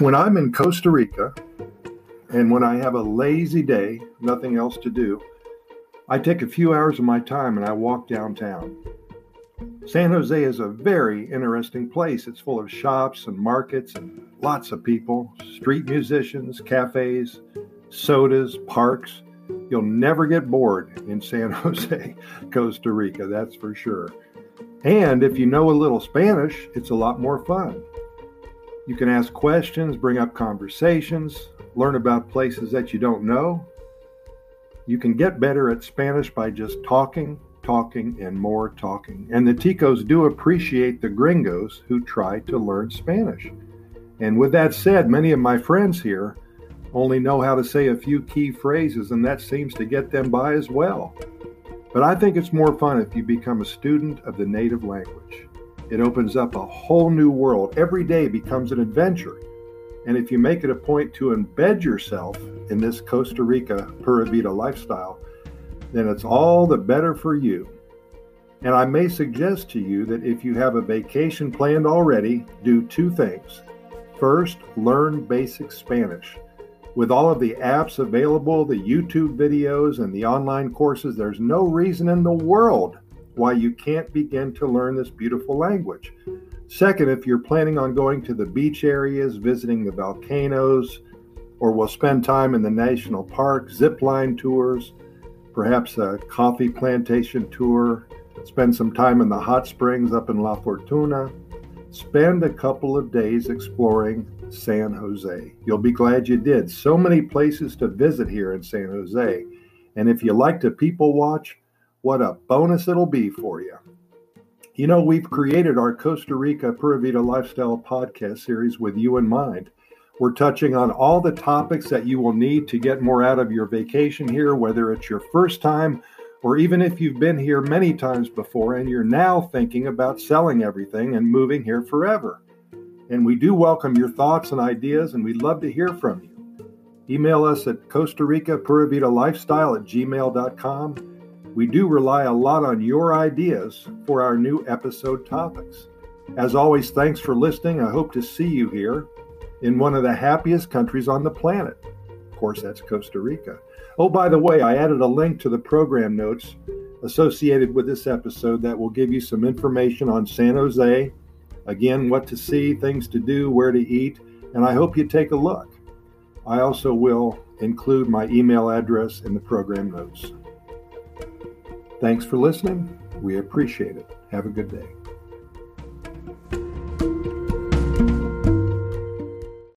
When I'm in Costa Rica and when I have a lazy day, nothing else to do, I take a few hours of my time and I walk downtown. San Jose is a very interesting place. It's full of shops and markets and lots of people, street musicians, cafes, sodas, parks. You'll never get bored in San Jose, Costa Rica, that's for sure. And if you know a little Spanish, it's a lot more fun. You can ask questions, bring up conversations, learn about places that you don't know. You can get better at Spanish by just talking, talking, and more talking. And the Ticos do appreciate the gringos who try to learn Spanish. And with that said, many of my friends here only know how to say a few key phrases, and that seems to get them by as well. But I think it's more fun if you become a student of the native language. It opens up a whole new world. Every day becomes an adventure. And if you make it a point to embed yourself in this Costa Rica Pura Vida lifestyle, then it's all the better for you. And I may suggest to you that if you have a vacation planned already, do two things. First, learn basic Spanish. With all of the apps available, the YouTube videos, and the online courses, there's no reason in the world why you can't begin to learn this beautiful language. Second, if you're planning on going to the beach areas, visiting the volcanoes, or will spend time in the national park, zip line tours, perhaps a coffee plantation tour, spend some time in the hot springs up in La Fortuna, spend a couple of days exploring San Jose. You'll be glad you did. So many places to visit here in San Jose. And if you like to people watch, what a bonus it'll be for you. You know, we've created our Costa Rica Pura Vida Lifestyle podcast series with you in mind. We're touching on all the topics that you will need to get more out of your vacation here, whether it's your first time or even if you've been here many times before and you're now thinking about selling everything and moving here forever. And we do welcome your thoughts and ideas, and we'd love to hear from you. Email us at Costa Rica Pura Vida Lifestyle at gmail.com we do rely a lot on your ideas for our new episode topics. As always, thanks for listening. I hope to see you here in one of the happiest countries on the planet. Of course, that's Costa Rica. Oh, by the way, I added a link to the program notes associated with this episode that will give you some information on San Jose. Again, what to see, things to do, where to eat, and I hope you take a look. I also will include my email address in the program notes. Thanks for listening. We appreciate it. Have a good day.